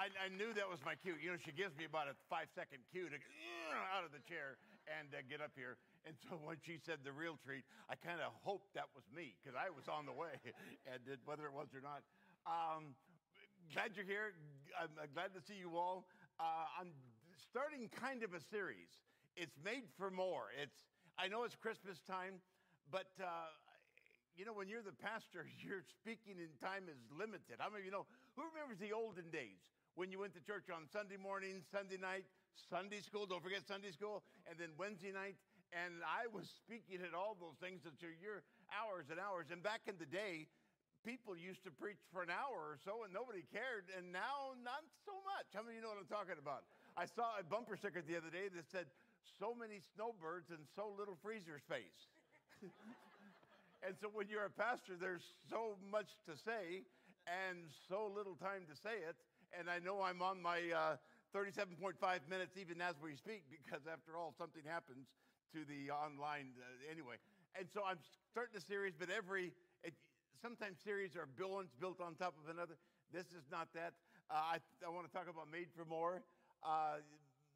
I, I knew that was my cue. You know, she gives me about a five second cue to get out of the chair and uh, get up here. And so when she said the real treat, I kind of hoped that was me because I was on the way, and whether it was or not. Um, glad you're here. I'm uh, glad to see you all. Uh, I'm starting kind of a series. It's made for more. It's I know it's Christmas time, but uh, you know when you're the pastor, your speaking in time is limited. How many of you know who remembers the olden days when you went to church on Sunday morning, Sunday night, Sunday school? Don't forget Sunday school, and then Wednesday night. And I was speaking at all those things that are your hours and hours. And back in the day, people used to preach for an hour or so and nobody cared. And now, not so much. How many of you know what I'm talking about? I saw a bumper sticker the other day that said, so many snowbirds and so little freezer space. and so when you're a pastor, there's so much to say and so little time to say it. And I know I'm on my uh, 37.5 minutes even as we speak because, after all, something happens to the online uh, anyway. And so I'm starting a series, but every it, sometimes series are built built on top of another. This is not that. Uh, I, I want to talk about Made for More. Uh,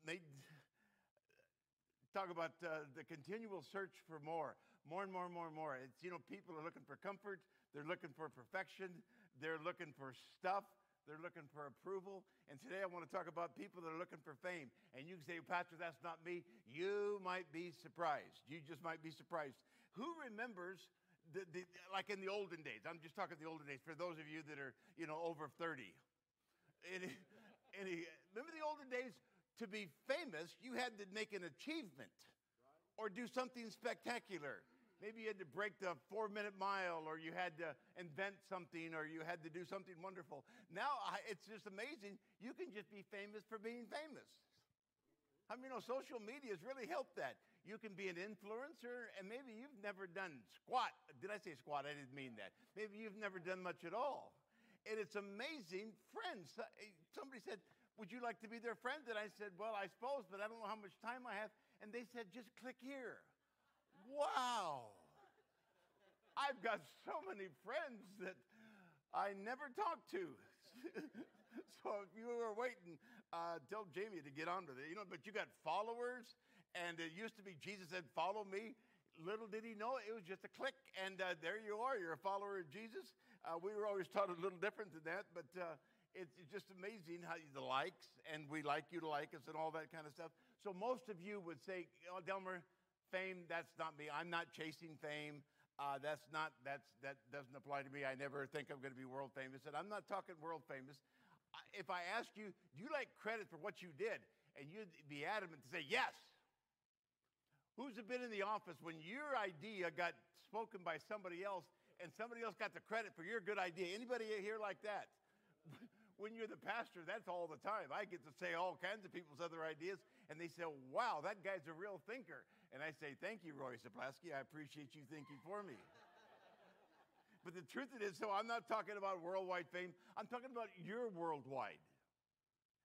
made, talk about uh, the continual search for more, more and more and more and more. It's, you know, people are looking for comfort, they're looking for perfection, they're looking for stuff, they're looking for approval. And today I want to talk about people that are looking for fame. And you can say, Pastor, that's not me. You might be surprised. You just might be surprised. Who remembers, the, the, like in the olden days? I'm just talking the olden days for those of you that are, you know, over 30. Any, any, remember the olden days? To be famous, you had to make an achievement or do something spectacular. Maybe you had to break the four minute mile, or you had to invent something, or you had to do something wonderful. Now it's just amazing. You can just be famous for being famous. I mean, you know, social media has really helped that. You can be an influencer, and maybe you've never done squat. Did I say squat? I didn't mean that. Maybe you've never done much at all. And it's amazing. Friends, eh, somebody said, Would you like to be their friend? And I said, Well, I suppose, but I don't know how much time I have. And they said, Just click here. Wow. I've got so many friends that I never talk to. so if you were waiting, uh, tell Jamie to get on with it. You know, but you got followers, and it used to be Jesus said, "Follow me." Little did he know it was just a click, and uh, there you are. You're a follower of Jesus. Uh, we were always taught a little different than that, but uh, it's just amazing how the likes, and we like you to like us, and all that kind of stuff. So most of you would say, "Oh, Delmer, fame, that's not me. I'm not chasing fame. Uh, that's not, that's, that doesn't apply to me. I never think I'm going to be world famous. And I'm not talking world famous. If I ask you, do you like credit for what you did? And you'd be adamant to say, yes. Who's been in the office when your idea got spoken by somebody else and somebody else got the credit for your good idea? Anybody here like that? when you're the pastor, that's all the time. I get to say all kinds of people's other ideas, and they say, wow, that guy's a real thinker. And I say, thank you, Roy Zaplasky. I appreciate you thinking for me. but the truth it is, so I'm not talking about worldwide fame. I'm talking about your worldwide.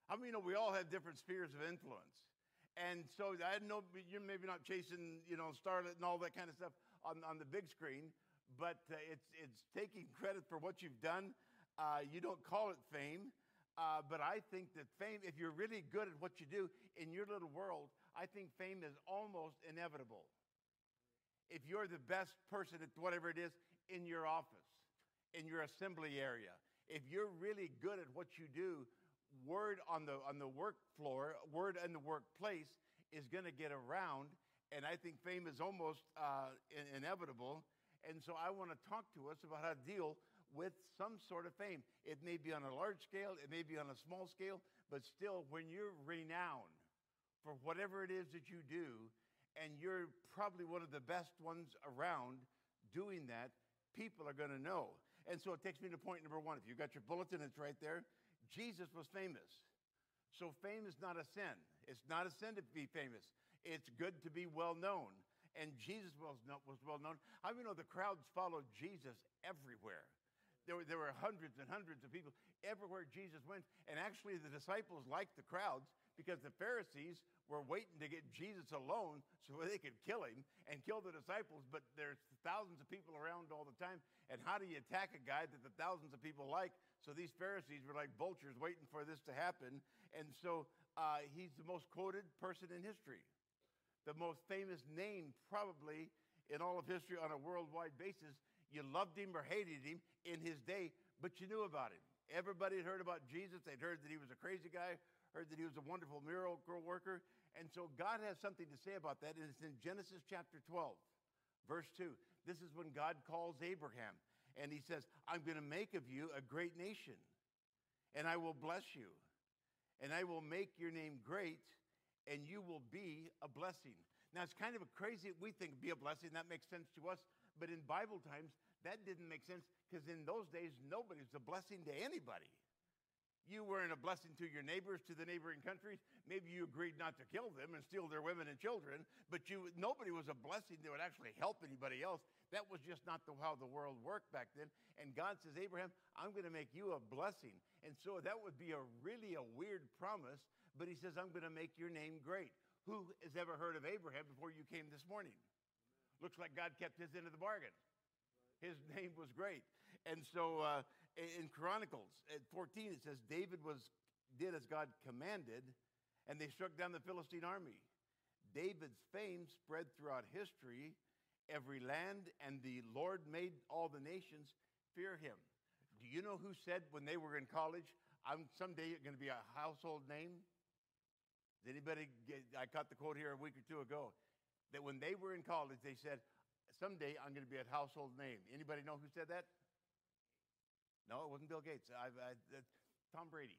I mean, you know, we all have different spheres of influence. And so I know you're maybe not chasing, you know, starlet and all that kind of stuff on, on the big screen, but uh, it's, it's taking credit for what you've done uh, you don't call it fame, uh, but I think that fame, if you're really good at what you do in your little world, I think fame is almost inevitable. If you're the best person at whatever it is in your office, in your assembly area, if you're really good at what you do, word on the on the work floor, word in the workplace is going to get around, and I think fame is almost uh, inevitable. And so I want to talk to us about how to deal with some sort of fame. It may be on a large scale, it may be on a small scale, but still, when you're renowned for whatever it is that you do, and you're probably one of the best ones around doing that, people are going to know. And so it takes me to point number one. If you've got your bulletin, it's right there. Jesus was famous. So fame is not a sin. It's not a sin to be famous. It's good to be well known. And Jesus was, was well known. How do you know the crowds followed Jesus everywhere? There were, there were hundreds and hundreds of people everywhere Jesus went. And actually, the disciples liked the crowds because the Pharisees were waiting to get Jesus alone so they could kill him and kill the disciples. But there's thousands of people around all the time. And how do you attack a guy that the thousands of people like So these Pharisees were like vultures waiting for this to happen. And so uh, he's the most quoted person in history, the most famous name probably in all of history on a worldwide basis. You loved him or hated him in his day, but you knew about him. Everybody had heard about Jesus. They'd heard that he was a crazy guy, heard that he was a wonderful miracle worker. And so God has something to say about that, and it's in Genesis chapter 12, verse 2. This is when God calls Abraham, and he says, I'm going to make of you a great nation, and I will bless you, and I will make your name great, and you will be a blessing. Now, it's kind of a crazy, we think be a blessing, that makes sense to us, but in Bible times, that didn't make sense because in those days, nobody was a blessing to anybody. You weren't a blessing to your neighbors, to the neighboring countries. Maybe you agreed not to kill them and steal their women and children, but you, nobody was a blessing that would actually help anybody else. That was just not the, how the world worked back then. And God says, Abraham, I'm going to make you a blessing. And so that would be a really a weird promise, but he says, I'm going to make your name great. Who has ever heard of Abraham before you came this morning? Looks like God kept his end of the bargain. His name was great. And so uh, in Chronicles at 14, it says David was did as God commanded, and they struck down the Philistine army. David's fame spread throughout history, every land, and the Lord made all the nations fear him. Do you know who said when they were in college, I'm someday going to be a household name? Does anybody get, I caught the quote here a week or two ago that when they were in college, they said, someday I'm going to be a household name. Anybody know who said that? No, it wasn't Bill Gates. I, I, uh, Tom Brady.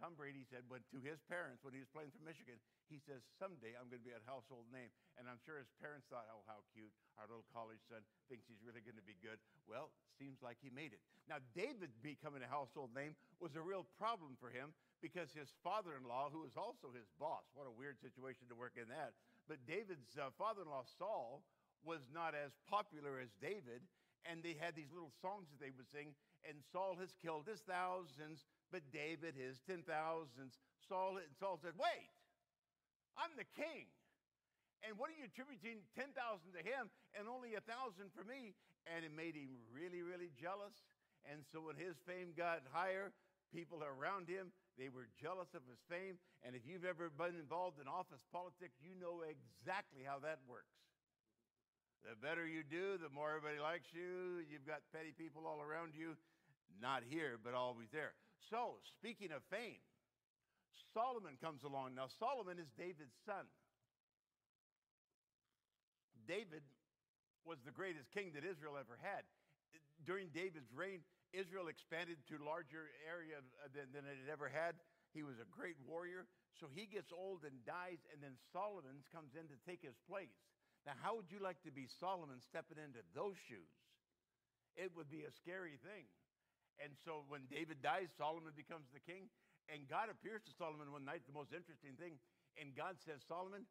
Tom Brady said when, to his parents when he was playing for Michigan, he says, Someday I'm going to be a household name. And I'm sure his parents thought, Oh, how cute. Our little college son thinks he's really going to be good. Well, seems like he made it. Now, David becoming a household name was a real problem for him because his father in law, who was also his boss, what a weird situation to work in that. But David's uh, father in law, Saul, was not as popular as David, and they had these little songs that they would sing. And Saul has killed his thousands, but David his ten thousands. Saul and Saul said, "Wait, I'm the king, and what are you attributing ten thousand to him and only a thousand for me?" And it made him really, really jealous. And so when his fame got higher, people around him they were jealous of his fame. And if you've ever been involved in office politics, you know exactly how that works. The better you do, the more everybody likes you. You've got petty people all around you, not here, but always there. So, speaking of fame, Solomon comes along. Now, Solomon is David's son. David was the greatest king that Israel ever had. During David's reign, Israel expanded to larger area uh, than, than it had ever had. He was a great warrior. So he gets old and dies, and then Solomon comes in to take his place. Now, how would you like to be Solomon stepping into those shoes? It would be a scary thing. And so when David dies, Solomon becomes the king. And God appears to Solomon one night, the most interesting thing. And God says, Solomon,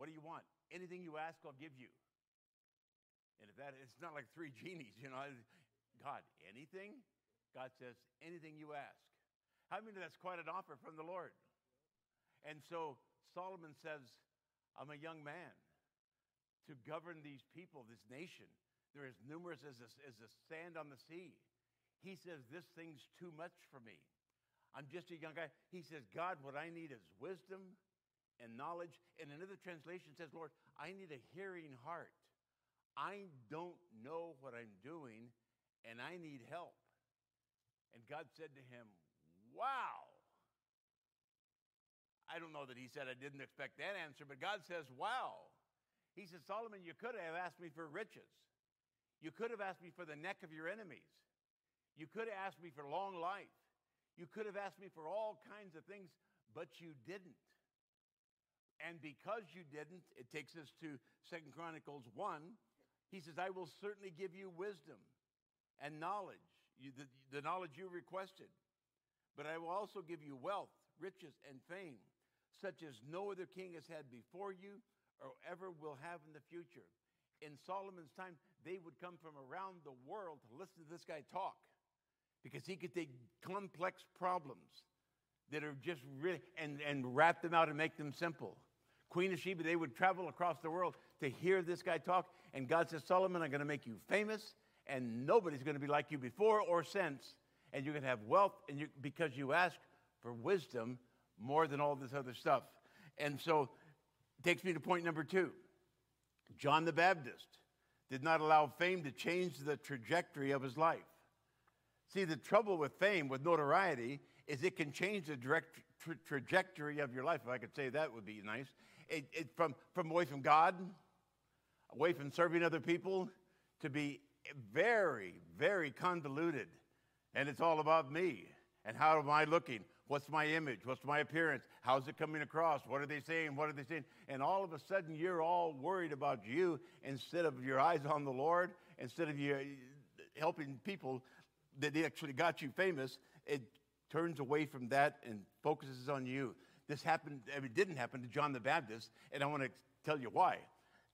what do you want? Anything you ask, I'll give you. And if that, it's not like three genies, you know. God, anything? God says, anything you ask. How many that's quite an offer from the Lord? And so Solomon says, I'm a young man to govern these people, this nation. They're as numerous as the, as the sand on the sea. He says, This thing's too much for me. I'm just a young guy. He says, God, what I need is wisdom and knowledge. And another translation says, Lord, I need a hearing heart. I don't know what I'm doing, and I need help. And God said to him, Wow. I don't know that he said, I didn't expect that answer, but God says, Wow. He said, Solomon, you could have asked me for riches. You could have asked me for the neck of your enemies. You could have asked me for long life. You could have asked me for all kinds of things, but you didn't. And because you didn't, it takes us to Second Chronicles 1. He says, I will certainly give you wisdom and knowledge, you, the, the knowledge you requested. But I will also give you wealth, riches, and fame, such as no other king has had before you or ever will have in the future. In Solomon's time, they would come from around the world to listen to this guy talk because he could take complex problems that are just really and, and wrap them out and make them simple. Queen of Sheba, they would travel across the world to hear this guy talk. And God says, Solomon, I'm going to make you famous, and nobody's going to be like you before or since. and you're going to have wealth and you, because you ask for wisdom more than all this other stuff. And so takes me to point number two. John the Baptist did not allow fame to change the trajectory of his life. See, the trouble with fame, with notoriety, is it can change the direct tra- trajectory of your life. If I could say that would be nice. It, it, from, from away from God, away from serving other people, to be very, very convoluted. And it's all about me. And how am I looking? What's my image? What's my appearance? How's it coming across? What are they saying? What are they saying? And all of a sudden, you're all worried about you instead of your eyes on the Lord, instead of you helping people that actually got you famous. It turns away from that and focuses on you. This happened, it didn't happen to John the Baptist, and I want to tell you why.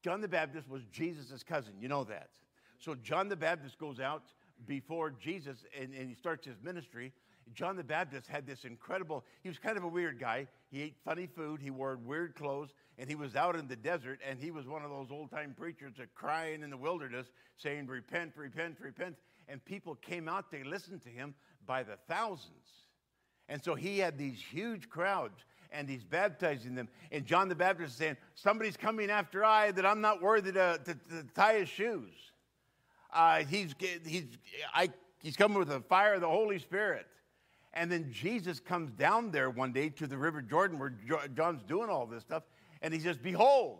John the Baptist was Jesus' cousin. You know that. So John the Baptist goes out before Jesus and, and he starts his ministry. John the Baptist had this incredible, he was kind of a weird guy. He ate funny food, he wore weird clothes, and he was out in the desert, and he was one of those old time preachers that crying in the wilderness, saying, Repent, repent, repent. And people came out to listen to him by the thousands. And so he had these huge crowds and he's baptizing them. And John the Baptist is saying, Somebody's coming after I that I'm not worthy to, to, to tie his shoes. Uh, he's, he's, I, he's coming with the fire of the Holy Spirit. And then Jesus comes down there one day to the River Jordan where John's doing all this stuff. And he says, Behold,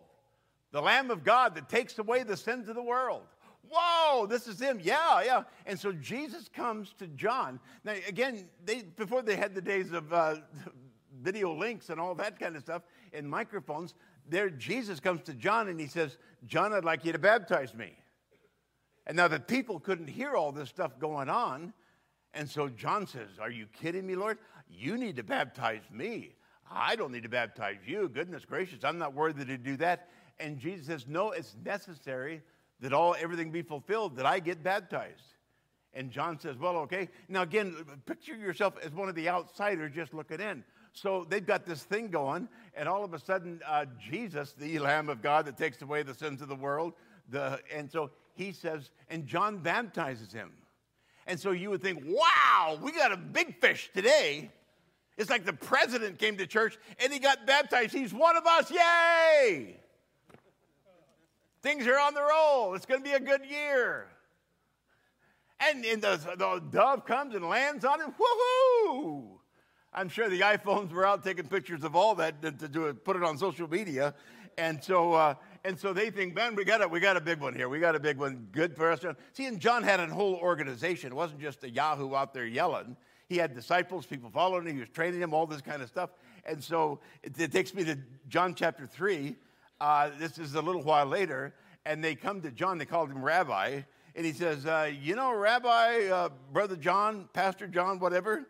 the Lamb of God that takes away the sins of the world. Whoa, this is him. Yeah, yeah. And so Jesus comes to John. Now, again, they, before they had the days of uh, video links and all that kind of stuff and microphones, there Jesus comes to John and he says, John, I'd like you to baptize me. And now the people couldn't hear all this stuff going on. And so John says, Are you kidding me, Lord? You need to baptize me. I don't need to baptize you. Goodness gracious, I'm not worthy to do that. And Jesus says, No, it's necessary that all everything be fulfilled, that I get baptized. And John says, Well, okay. Now, again, picture yourself as one of the outsiders just looking in. So they've got this thing going, and all of a sudden, uh, Jesus, the Lamb of God that takes away the sins of the world, the, and so he says, and John baptizes him. And so you would think, wow, we got a big fish today. It's like the president came to church and he got baptized. He's one of us. Yay! Things are on the roll. It's going to be a good year. And, and the, the dove comes and lands on him. Woohoo! I'm sure the iPhones were out taking pictures of all that to, to do it, put it on social media. And so, uh, and so they think, man, we got a, we got a big one here. We got a big one. Good us. See, and John had a whole organization. It wasn't just a Yahoo out there yelling. He had disciples, people following him. He was training them, all this kind of stuff. And so it, it takes me to John chapter 3. Uh, this is a little while later, and they come to John. They called him Rabbi, and he says, uh, "You know, Rabbi, uh, brother John, Pastor John, whatever,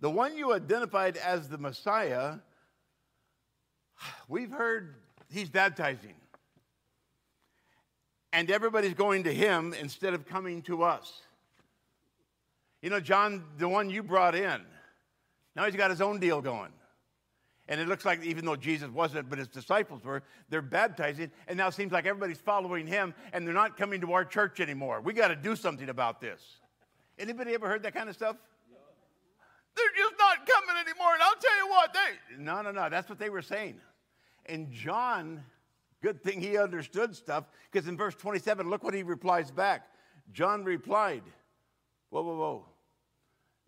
the one you identified as the Messiah. We've heard he's baptizing, and everybody's going to him instead of coming to us. You know, John, the one you brought in, now he's got his own deal going." And it looks like even though Jesus wasn't, but his disciples were, they're baptizing. And now it seems like everybody's following him and they're not coming to our church anymore. We got to do something about this. Anybody ever heard that kind of stuff? They're just not coming anymore. And I'll tell you what, they. No, no, no. That's what they were saying. And John, good thing he understood stuff, because in verse 27, look what he replies back. John replied, Whoa, whoa, whoa.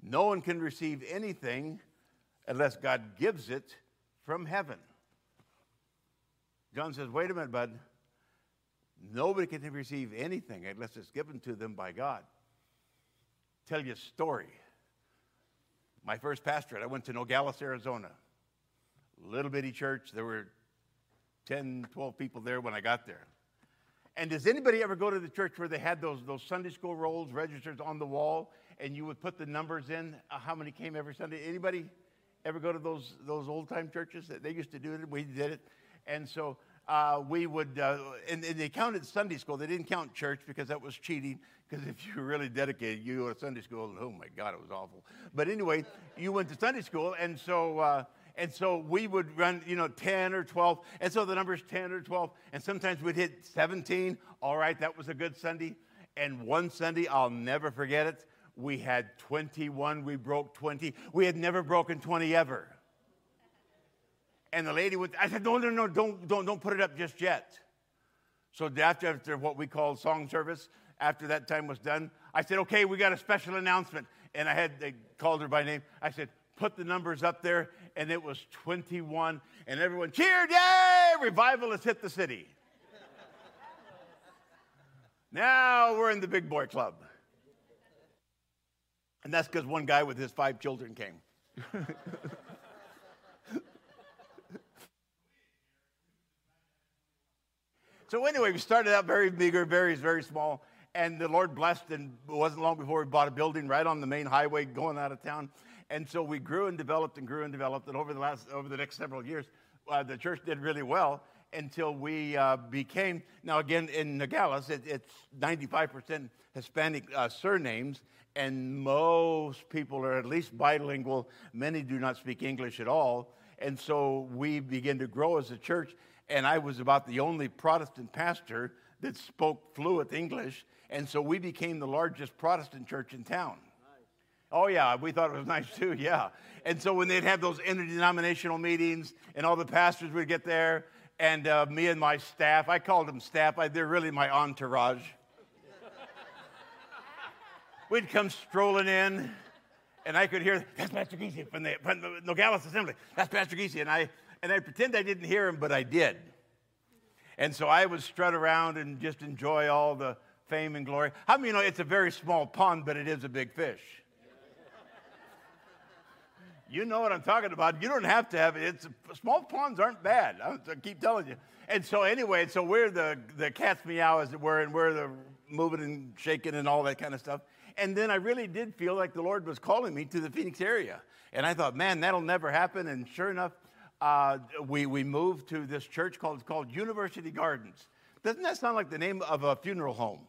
No one can receive anything unless God gives it from heaven. John says, wait a minute, bud. Nobody can receive anything unless it's given to them by God. Tell you a story. My first pastorate, I went to Nogales, Arizona. Little bitty church. There were 10, 12 people there when I got there. And does anybody ever go to the church where they had those, those Sunday school rolls, registers on the wall, and you would put the numbers in, uh, how many came every Sunday? Anybody? Ever go to those, those old time churches? That They used to do it, we did it. And so uh, we would, uh, and, and, they counted Sunday school. They didn't count church because that was cheating. Because if you were really dedicated, you go to Sunday school, and oh my God, it was awful. But anyway, you went to Sunday school, and so. And so we would run, you know, 10 or 12. And so the number is 10 or 12. And sometimes we'd hit 17. All right, that was a good Sunday. And one Sunday, I'll never forget it We had 21, we broke 20. We had never broken 20 ever. And the lady would, I said, no, no, no, don't, don't, don't put it up just yet. So after, after what we call song service, after that time was done, I said, okay, we got a special announcement. And I had, they called her by name. I said, put the numbers up there. And it was 21. And everyone cheered, yay, revival has hit the city. now we're in the big boy club. And that's because one guy with his five children came. so anyway, we started out very meager, very, very small. And the Lord blessed, and it wasn't long before we bought a building right on the main highway going out of town. And so we grew and developed and grew and developed. And over the last, over the next several years, uh, the church did really well until we uh, became, now again, in Nogales, it, it's 95% Hispanic uh, surnames, and most people are at least bilingual. Many do not speak English at all. And so we began to grow as a church, and I was about the only Protestant pastor that spoke fluent English. And so we became the largest Protestant church in town. Oh, yeah, we thought it was nice too, yeah. And so when they'd have those interdenominational meetings and all the pastors would get there, and uh, me and my staff, I called them staff, I, they're really my entourage. We'd come strolling in, and I could hear, that's Pastor Giese from the, from the Nogales Assembly. That's Pastor Giese. And I, and I pretend I didn't hear him, but I did. And so I would strut around and just enjoy all the fame and glory. How many you know it's a very small pond, but it is a big fish? You know what I'm talking about. You don't have to have it. It's, small ponds aren't bad. I, keep telling you. And so anyway, so we're the, the cat's meow, as it were, and we're the moving and shaking and all that kind of stuff. And then I really did feel like the Lord was calling me to the Phoenix area. And I thought, man, that'll never happen. And sure enough, uh, we, we moved to this church called, called University Gardens. Doesn't that sound like the name of a funeral home?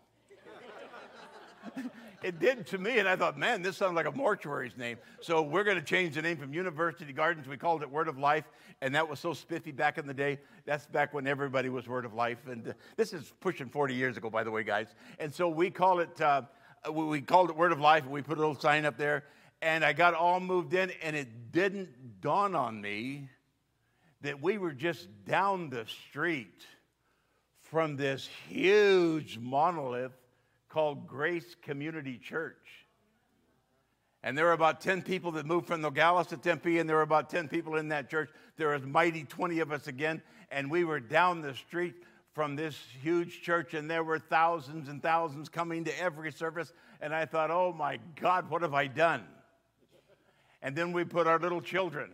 it did to me, and I thought, man, this sounds like a mortuary's name. So we're going to change the name from University Gardens. We called it Word of Life, and that was so spiffy back in the day. That's back when everybody was Word of Life, and uh, this is pushing 40 years ago, by the way, guys. And so we call it, uh, we called it Word of Life. And we put a little sign up there, and I got all moved in, and it didn't dawn on me that we were just down the street from this huge monolith called Grace Community Church. And there were about 10 people that moved from Nogales to Tempe, and there were about 10 people in that church. There was mighty 20 of us again, and we were down the street from this huge church, and there were thousands and thousands coming to every service. And I thought, oh my God, what have I done? And then we put our little children.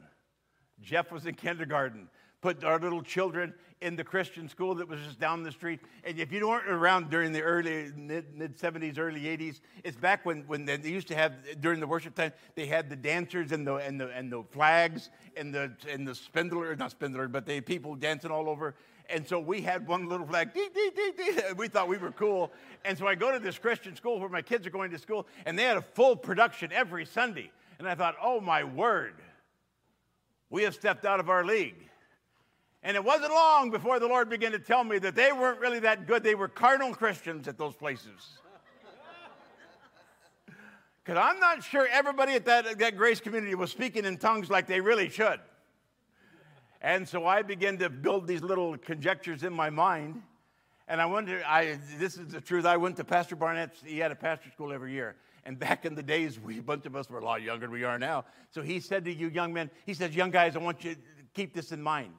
Jeff was in kindergarten. Put our little children in the Christian school that was just down the street. And if you weren't around during the early mid, 70s, early 80s, it's back when, when they used to have during the worship time, they had the dancers and the and the and the flags and the and the spindler, not spindler, but the people dancing all over. And so we had one little flag, dee, dee, dee, dee. we thought we were cool. And so I go to this Christian school where my kids are going to school, and they had a full production every Sunday. And I thought, oh my word, we have stepped out of our league. And it wasn't long before the Lord began to tell me that they weren't really that good. They were carnal Christians at those places. Because I'm not sure everybody at that, that grace community was speaking in tongues like they really should. And so I began to build these little conjectures in my mind. And I wonder, I, this is the truth. I went to Pastor Barnett's, he had a pastor school every year. And back in the days, we, a bunch of us were a lot younger than we are now. So he said to you young men, he says, young guys, I want you to keep this in mind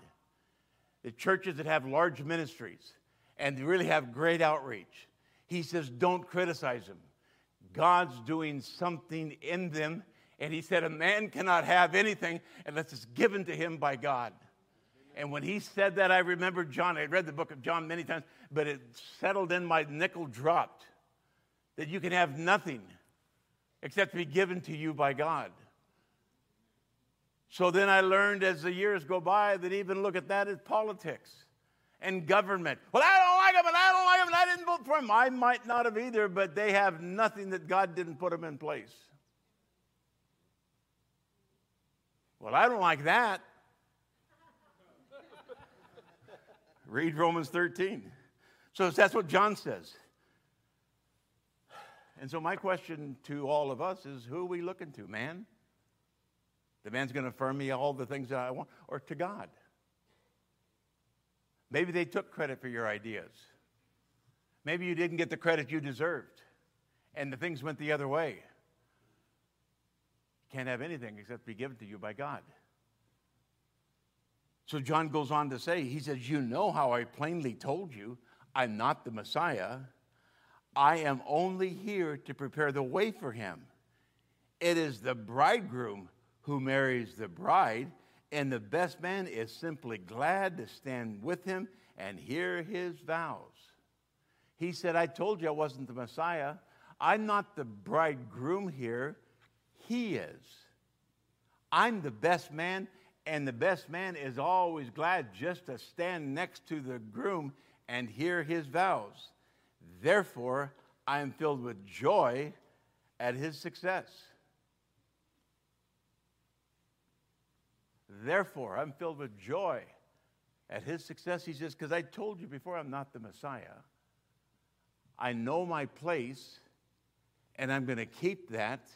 the churches that have large ministries and really have great outreach. He says, don't criticize them. God's doing something in them. And he said, a man cannot have anything unless it's given to him by God. And when he said that, I remember John. I read the book of John many times, but it settled in my nickel dropped that you can have nothing except to be given to you by God. So then I learned as the years go by that even look at that as politics and government. Well, I don't like them and I don't like them and I didn't vote for them. I might not have either, but they have nothing that God didn't put them in place. Well, I don't like that. Read Romans 13. So that's what John says. And so, my question to all of us is who are we looking to, man? The man's going to affirm me all the things that I want, or to God? Maybe they took credit for your ideas. Maybe you didn't get the credit you deserved, and the things went the other way. You can't have anything except be given to you by God. So John goes on to say, he says, You know how I plainly told you I'm not the Messiah. I am only here to prepare the way for him. It is the bridegroom who marries the bride, and the best man is simply glad to stand with him and hear his vows. He said, I told you I wasn't the Messiah. I'm not the bridegroom here. He is. I'm the best man, and the best man is always glad just to stand next to the groom and hear his vows. Therefore, I am filled with joy at his success. Therefore, I'm filled with joy at his success. He says, Because I told you before I'm not the Messiah. I know my place, and I'm going to keep that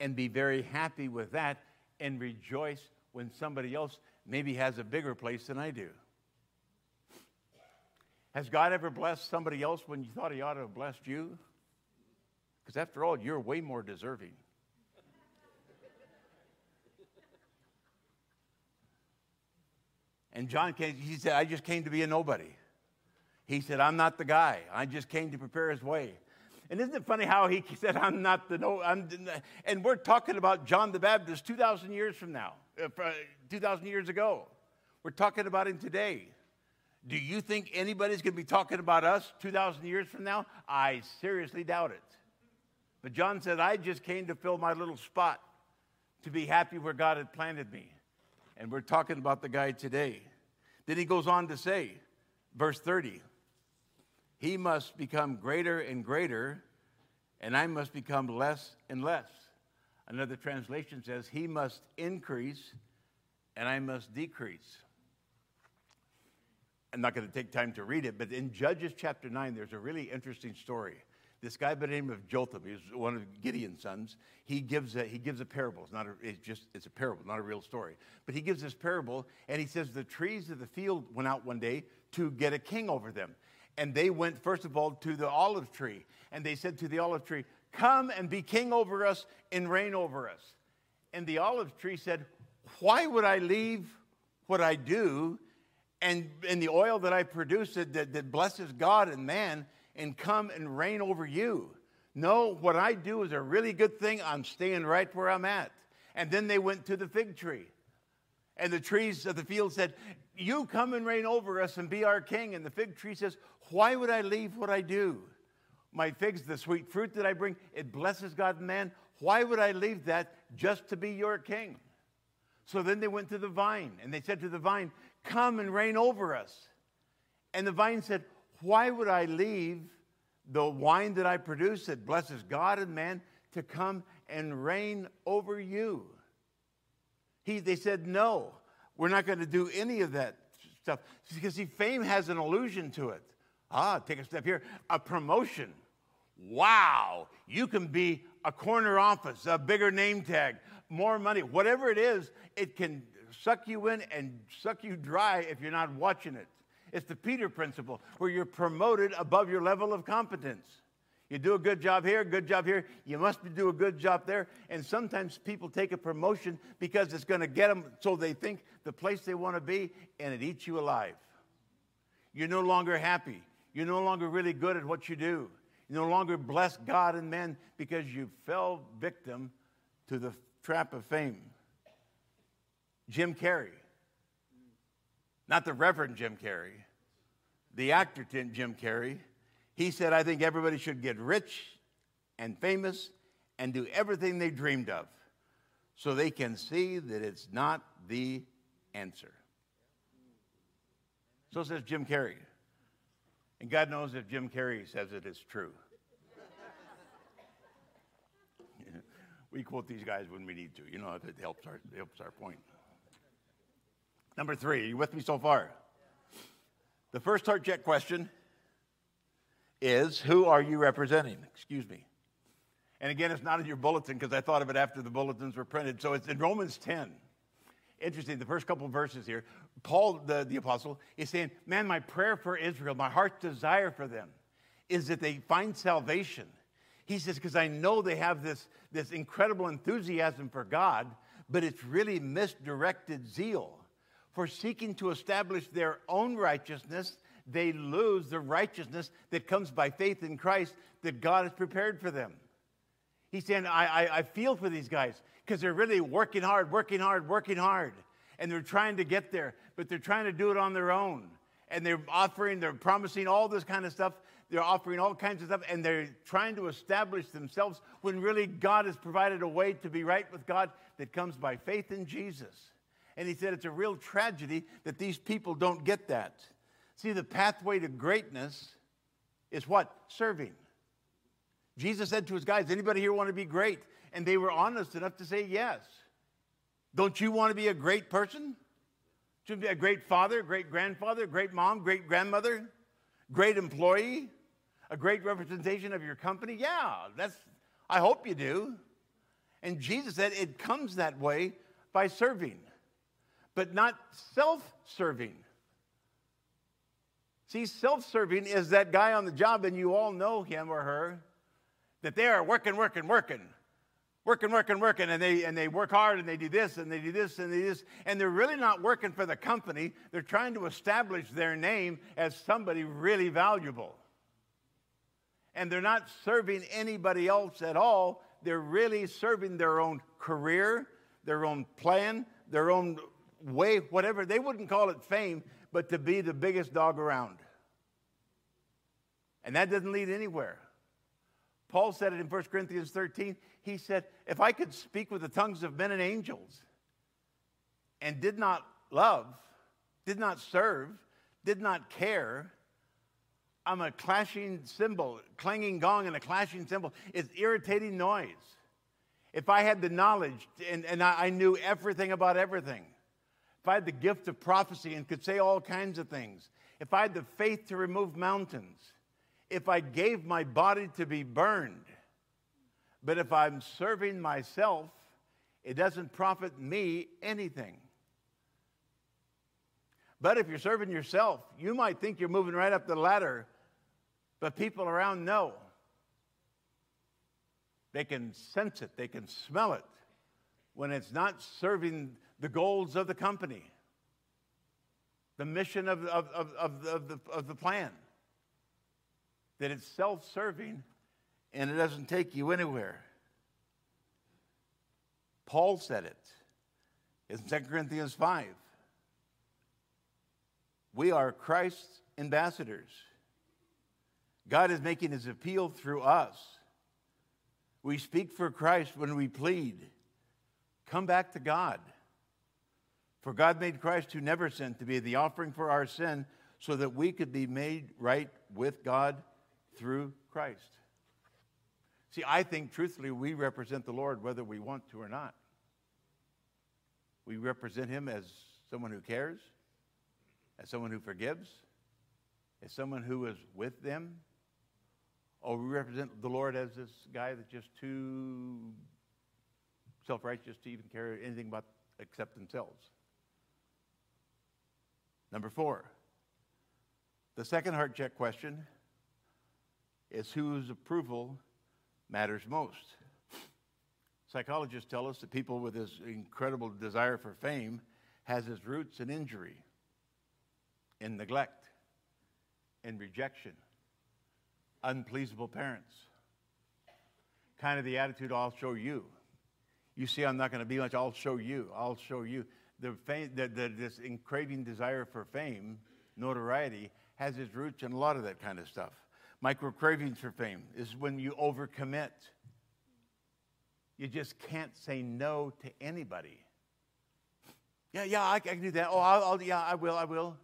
and be very happy with that and rejoice when somebody else maybe has a bigger place than I do. Has God ever blessed somebody else when you thought He ought to have blessed you? Because after all, you're way more deserving. And John came, he said, I just came to be a nobody. He said, I'm not the guy. I just came to prepare his way. And isn't it funny how he said, I'm not the no, I'm, and we're talking about John the Baptist 2,000 years from now, uh, 2,000 years ago. We're talking about him today. Do you think anybody's going to be talking about us 2,000 years from now? I seriously doubt it. But John said, I just came to fill my little spot, to be happy where God had planted me. And we're talking about the guy today. Then he goes on to say, verse 30, he must become greater and greater, and I must become less and less. Another translation says, he must increase, and I must decrease. I'm not going to take time to read it, but in Judges chapter 9, there's a really interesting story. This guy by the name of Jotham, he's one of Gideon's sons. He gives a, he gives a parable. It's not a, it's just it's a parable, not a real story. But he gives this parable, and he says the trees of the field went out one day to get a king over them, and they went first of all to the olive tree, and they said to the olive tree, "Come and be king over us and reign over us." And the olive tree said, "Why would I leave what I do and, and the oil that I produce that, that, that blesses God and man?" And come and reign over you. No, what I do is a really good thing. I'm staying right where I'm at. And then they went to the fig tree. And the trees of the field said, You come and reign over us and be our king. And the fig tree says, Why would I leave what I do? My figs, the sweet fruit that I bring, it blesses God and man. Why would I leave that just to be your king? So then they went to the vine and they said to the vine, Come and reign over us. And the vine said, why would I leave the wine that I produce that blesses God and man to come and reign over you? He, they said, No, we're not going to do any of that stuff. Because, see, fame has an illusion to it. Ah, take a step here. A promotion. Wow, you can be a corner office, a bigger name tag, more money, whatever it is, it can suck you in and suck you dry if you're not watching it. It's the Peter principle, where you're promoted above your level of competence. You do a good job here, good job here, you must do a good job there. And sometimes people take a promotion because it's going to get them so they think the place they want to be, and it eats you alive. You're no longer happy. You're no longer really good at what you do. You no longer bless God and men because you fell victim to the trap of fame. Jim Carrey not the Reverend Jim Carrey, the actor Jim Carrey. He said, I think everybody should get rich and famous and do everything they dreamed of so they can see that it's not the answer. So says Jim Carrey. And God knows if Jim Carrey says it, it's true. we quote these guys when we need to. You know, it helps our, helps our point. Number three, are you with me so far? The first heart check question is Who are you representing? Excuse me. And again, it's not in your bulletin because I thought of it after the bulletins were printed. So it's in Romans 10. Interesting, the first couple verses here. Paul, the, the apostle, is saying, Man, my prayer for Israel, my heart's desire for them is that they find salvation. He says, because I know they have this, this incredible enthusiasm for God, but it's really misdirected zeal. For seeking to establish their own righteousness, they lose the righteousness that comes by faith in Christ that God has prepared for them. He's saying, I, I, I feel for these guys because they're really working hard, working hard, working hard. And they're trying to get there, but they're trying to do it on their own. And they're offering, they're promising all this kind of stuff. They're offering all kinds of stuff, and they're trying to establish themselves when really God has provided a way to be right with God that comes by faith in Jesus. And he said it's a real tragedy that these people don't get that. See, the pathway to greatness is what? Serving. Jesus said to his guys, Anybody here want to be great? And they were honest enough to say yes. Don't you want to be a great person? Should be a great father, great grandfather, great mom, great grandmother, great employee, a great representation of your company? Yeah, that's I hope you do. And Jesus said it comes that way by serving, but not self-serving. See, self serving is that guy on the job, and you all know him or her, that they are working, working, working, working, working, working, and they, and they work hard and they do this and they do this and they do this, and they're really not working for the company. They're trying to establish their name as somebody really valuable. And they're not serving anybody else at all. They're really serving their own career, their own plan, their own way, whatever. They wouldn't call it fame, but to be the biggest dog around. And that doesn't lead anywhere. Paul said it in 1 Corinthians 13. He said, If I could speak with the tongues of men and angels and did not love, did not serve, did not care, I'm a clashing cymbal, clanging gong and a clashing cymbal. It's irritating noise. If I had the knowledge and, and I, I knew everything about everything, if I had the gift of prophecy and could say all kinds of things, if I had the faith to remove mountains, if I gave my body to be burned, but if I'm serving myself, it doesn't profit me anything. But if you're serving yourself, you might think you're moving right up the ladder, but people around know. They can sense it, they can smell it when it's not serving the goals of the company, the mission of, of, of, of, of, the, of the plan. That it's self serving and it doesn't take you anywhere. Paul said it in 2 Corinthians 5. We are Christ's ambassadors. God is making his appeal through us. We speak for Christ when we plead. Come back to God. For God made Christ, who never sinned, to be the offering for our sin so that we could be made right with God through Christ. See, I think truthfully we represent the Lord whether we want to or not. We represent Him as someone who cares, as someone who forgives, as someone who is with them. Or we represent the Lord as this guy that's just too self righteous to even care anything about except themselves. Number four, the second heart check question is whose approval matters most. Psychologists tell us that people with this incredible desire for fame has its roots in injury, in neglect, in rejection, unpleasable parents. Kind of the attitude, I'll show you. You see, I'm not going to be much, I'll show you. I'll show you the, fame, the, the, this craving desire for fame, notoriety, has its roots in a lot of that kind of stuff. Micro cravings for fame is when you overcommit. You just can't say no to anybody. Yeah, yeah, I, I can do that. Oh, I'll, I'll, yeah, I will, I will.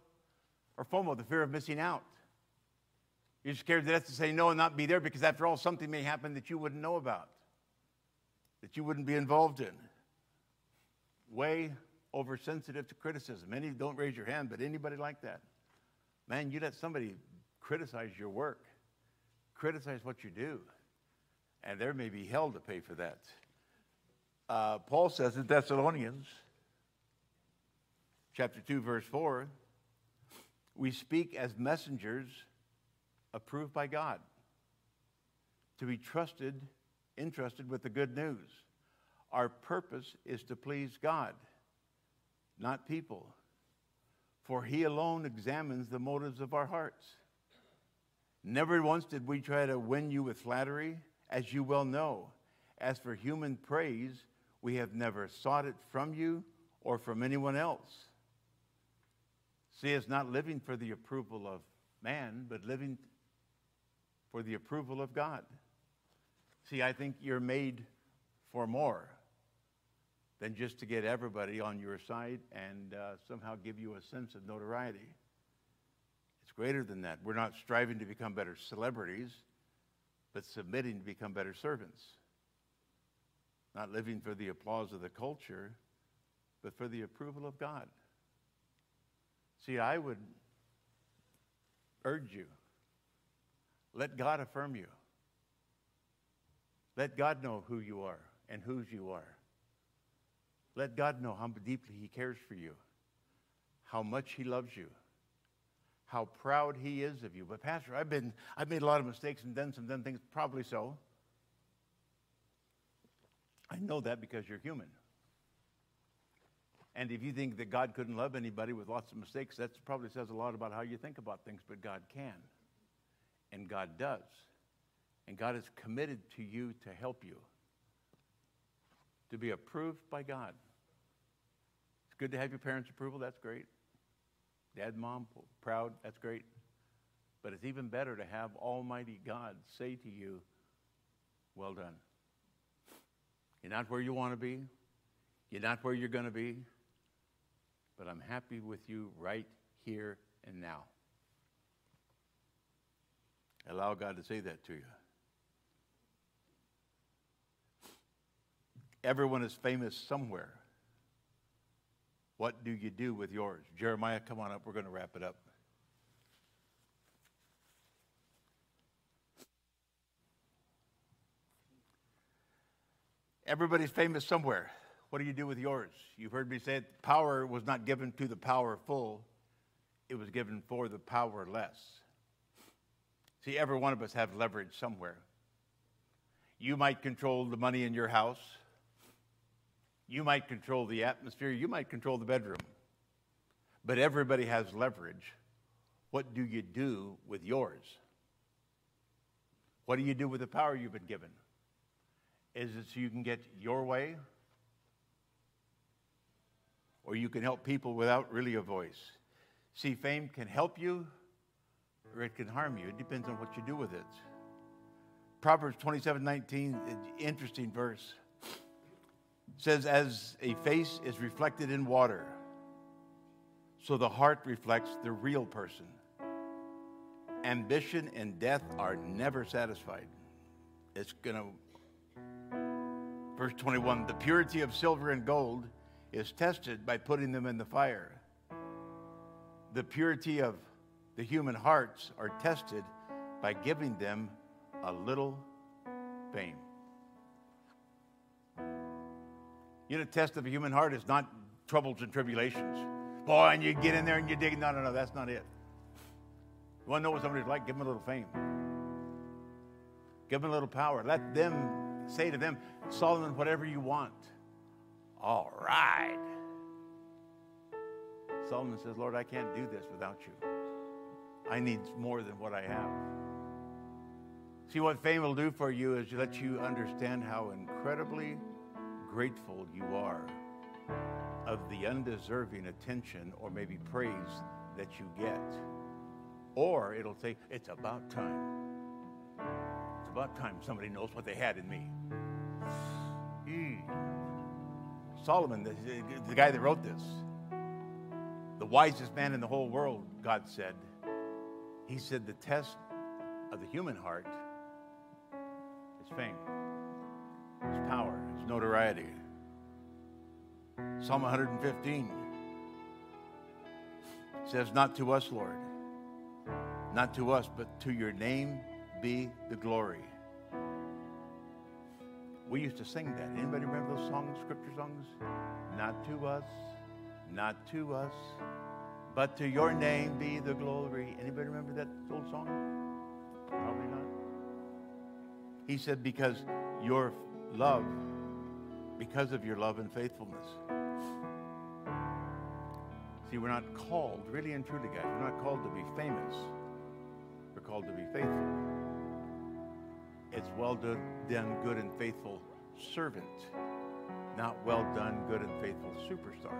Or FOMO, the fear of missing out. You're scared to death to say no and not be there because, after all, something may happen that you wouldn't know about, that you wouldn't be involved in. Way oversensitive to criticism. Many don't raise your hand, but anybody like that? Man, you let somebody criticize your work, criticize what you do. And there may be hell to pay for that. Uh, Paul says in Thessalonians, chapter 2, verse 4, we speak as messengers approved by God to be trusted, entrusted with the good news. Our purpose is to please God, not people, for He alone examines the motives of our hearts. Never once did we try to win you with flattery, as you well know. As for human praise, we have never sought it from you or from anyone else. See, it's not living for the approval of man, but living for the approval of God. See, I think you're made for more than just to get everybody on your side and uh, somehow give you a sense of notoriety. It's greater than that. We're not striving to become better celebrities, but submitting to become better servants. Not living for the applause of the culture, but for the approval of God. See, I would urge you let God affirm you. Let God know who you are and whose you are. Let God know how deeply He cares for you, how much He loves you, how proud He is of you. But, Pastor, I've, been, I've made a lot of mistakes and done some done things. Probably so. I know that because you're human. And if you think that God couldn't love anybody with lots of mistakes, that probably says a lot about how you think about things, but God can. And God does. And God is committed to you to help you, to be approved by God. It's good to have your parents' approval, that's great. Dad, mom, proud, that's great. But it's even better to have Almighty God say to you, Well done. You're not where you want to be, you're not where you're going to be, but I'm happy with you right here and now. Allow God to say that to you. Everyone is famous somewhere. What do you do with yours? Jeremiah, come on up. We're going to wrap it up. Everybody's famous somewhere. What do you do with yours? You've heard me say it, power was not given to the powerful, it was given for the powerless. See, every one of us have leverage somewhere. You might control the money in your house. You might control the atmosphere. You might control the bedroom. But everybody has leverage. What do you do with yours? What do you do with the power you've been given? Is it so you can get your way? Or you can help people without really a voice? See, fame can help you or it can harm you. It depends on what you do with it. Proverbs 27 19, interesting verse, says, As a face is reflected in water, so the heart reflects the real person. Ambition and death are never satisfied. It's going to, verse 21, the purity of silver and gold is tested by putting them in the fire. The purity of the human hearts are tested by giving them a little fame. You know, the test of a human heart is not troubles and tribulations. Boy, and you get in there and you dig. No, no, no, that's not it. You want to know what somebody's like? Give them a little fame. Give them a little power. Let them say to them, Solomon, whatever you want. All right. Solomon says, Lord, I can't do this without you. I need more than what I have. See, what fame will do for you is let you understand how incredibly grateful you are of the undeserving attention or maybe praise that you get. Or it'll say, it's about time. It's about time somebody knows what they had in me. Hmm. Solomon, the, the guy that wrote this, the wisest man in the whole world, God said, he said the test of the human heart is fame, notoriety. Psalm 115 says, Not to us, Lord, not to us, but to your name be the glory. We used to sing that. Anybody remember those songs, scripture songs? Not to us, not to us, but to your name be the glory. Anybody remember that old song? Probably not. He said, because your love, because of your love and faithfulness. See, we're not called, really and truly, guys, we're not called to be famous. We're called to be faithful. It's well done, good and faithful servant, not well done, good and faithful superstar.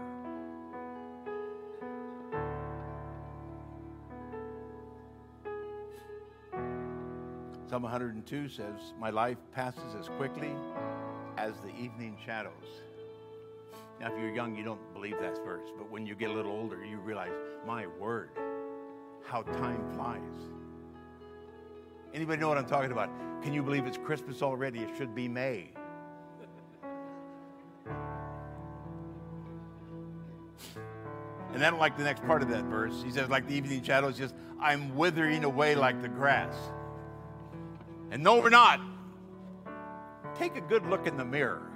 Psalm 102 says, My life passes as quickly as the evening shadows. Now, if you're young, you don't believe that verse, but when you get a little older, you realize, my word, how time flies. Anybody know what I'm talking about? Can you believe it's Christmas already? It should be May. And I don't like the next part of that verse. He says, like the evening shadows, just, I'm withering away like the grass. And no, we're not. Take a good look in the mirror.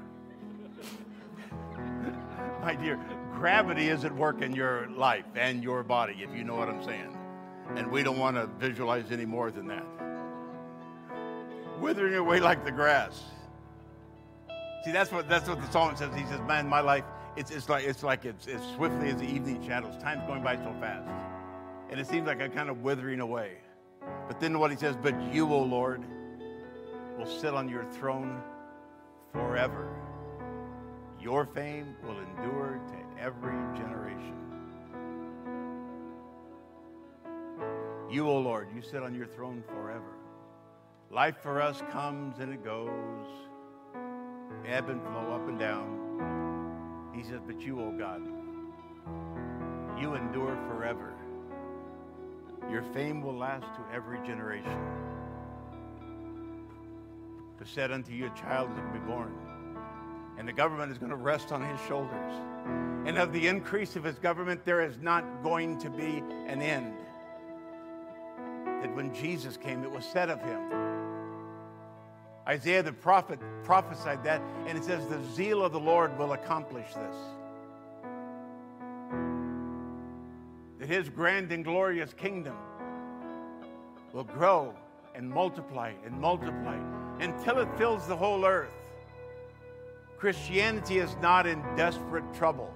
My dear, gravity is at work in your life and your body, if you know what I'm saying. And we don't want to visualize any more than that. Withering away like the grass. See, that's what that's what the psalmist says. He says, "Man, my life, it's, it's like it's like it's as swiftly as the evening shadows. Time's going by so fast, and it seems like I'm kind of withering away." But then what he says, "But you, O Lord, will sit on your throne forever. Your fame will endure to every generation. You, O Lord, you sit on your throne forever. Life for us comes and it goes, ebb and flow, up and down. He says, But you, O God, you endure forever. Your fame will last to every generation said unto you, a child is going to be born, and the government is going to rest on his shoulders. And of the increase of his government, there is not going to be an end. That when Jesus came, it was said of him. Isaiah the prophet prophesied that, and it says, The zeal of the Lord will accomplish this. That his grand and glorious kingdom will grow and multiply and multiply until it fills the whole earth. Christianity is not in desperate trouble.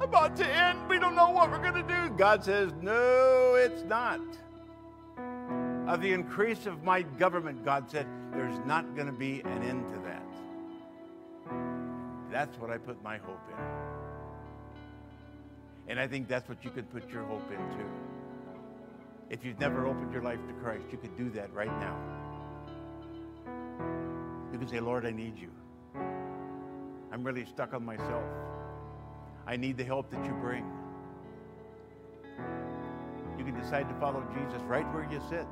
About to end, we don't know what we're going to do. God says, No, it's not. Of the increase of my government, God said, there's not going to be an end to that. That's what I put my hope in. And I think that's what you can put your hope in too. If you've never opened your life to Christ, you could do that right now. You can say, Lord, I need you. I'm really stuck on myself. I need the help that you bring. You can decide to follow Jesus right where you sit.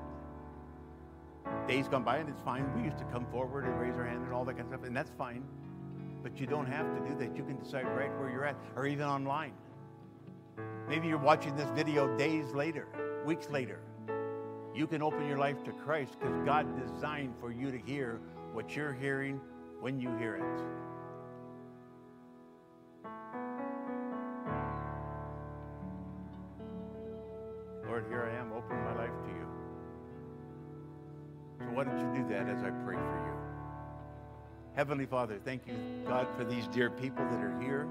Days gone by and it's fine. We used to come forward and raise our hand and all that kind of stuff, and that's fine. But you don't have to do that. You can decide right where you're at, or even online. Maybe you're watching this video days later, weeks later. You can open your life to Christ because God designed for you to hear what you're hearing when you hear it. Lord, here I am, open my life to you. So why don't you do that as I pray for you? Heavenly Father, thank you, God, for these dear people that are here.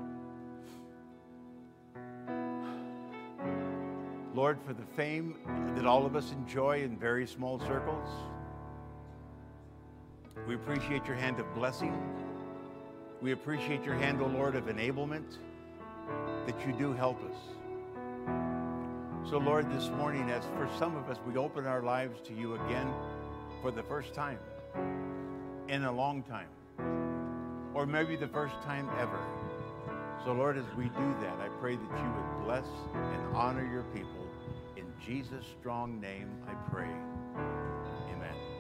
Lord, for the fame that all of us enjoy in very small circles. We appreciate your hand of blessing. We appreciate your hand, O oh Lord, of enablement, that you do help us. So, Lord, this morning, as for some of us, we open our lives to you again for the first time in a long time, or maybe the first time ever. So, Lord, as we do that, I pray that you would bless and honor your people. In Jesus' strong name, I pray.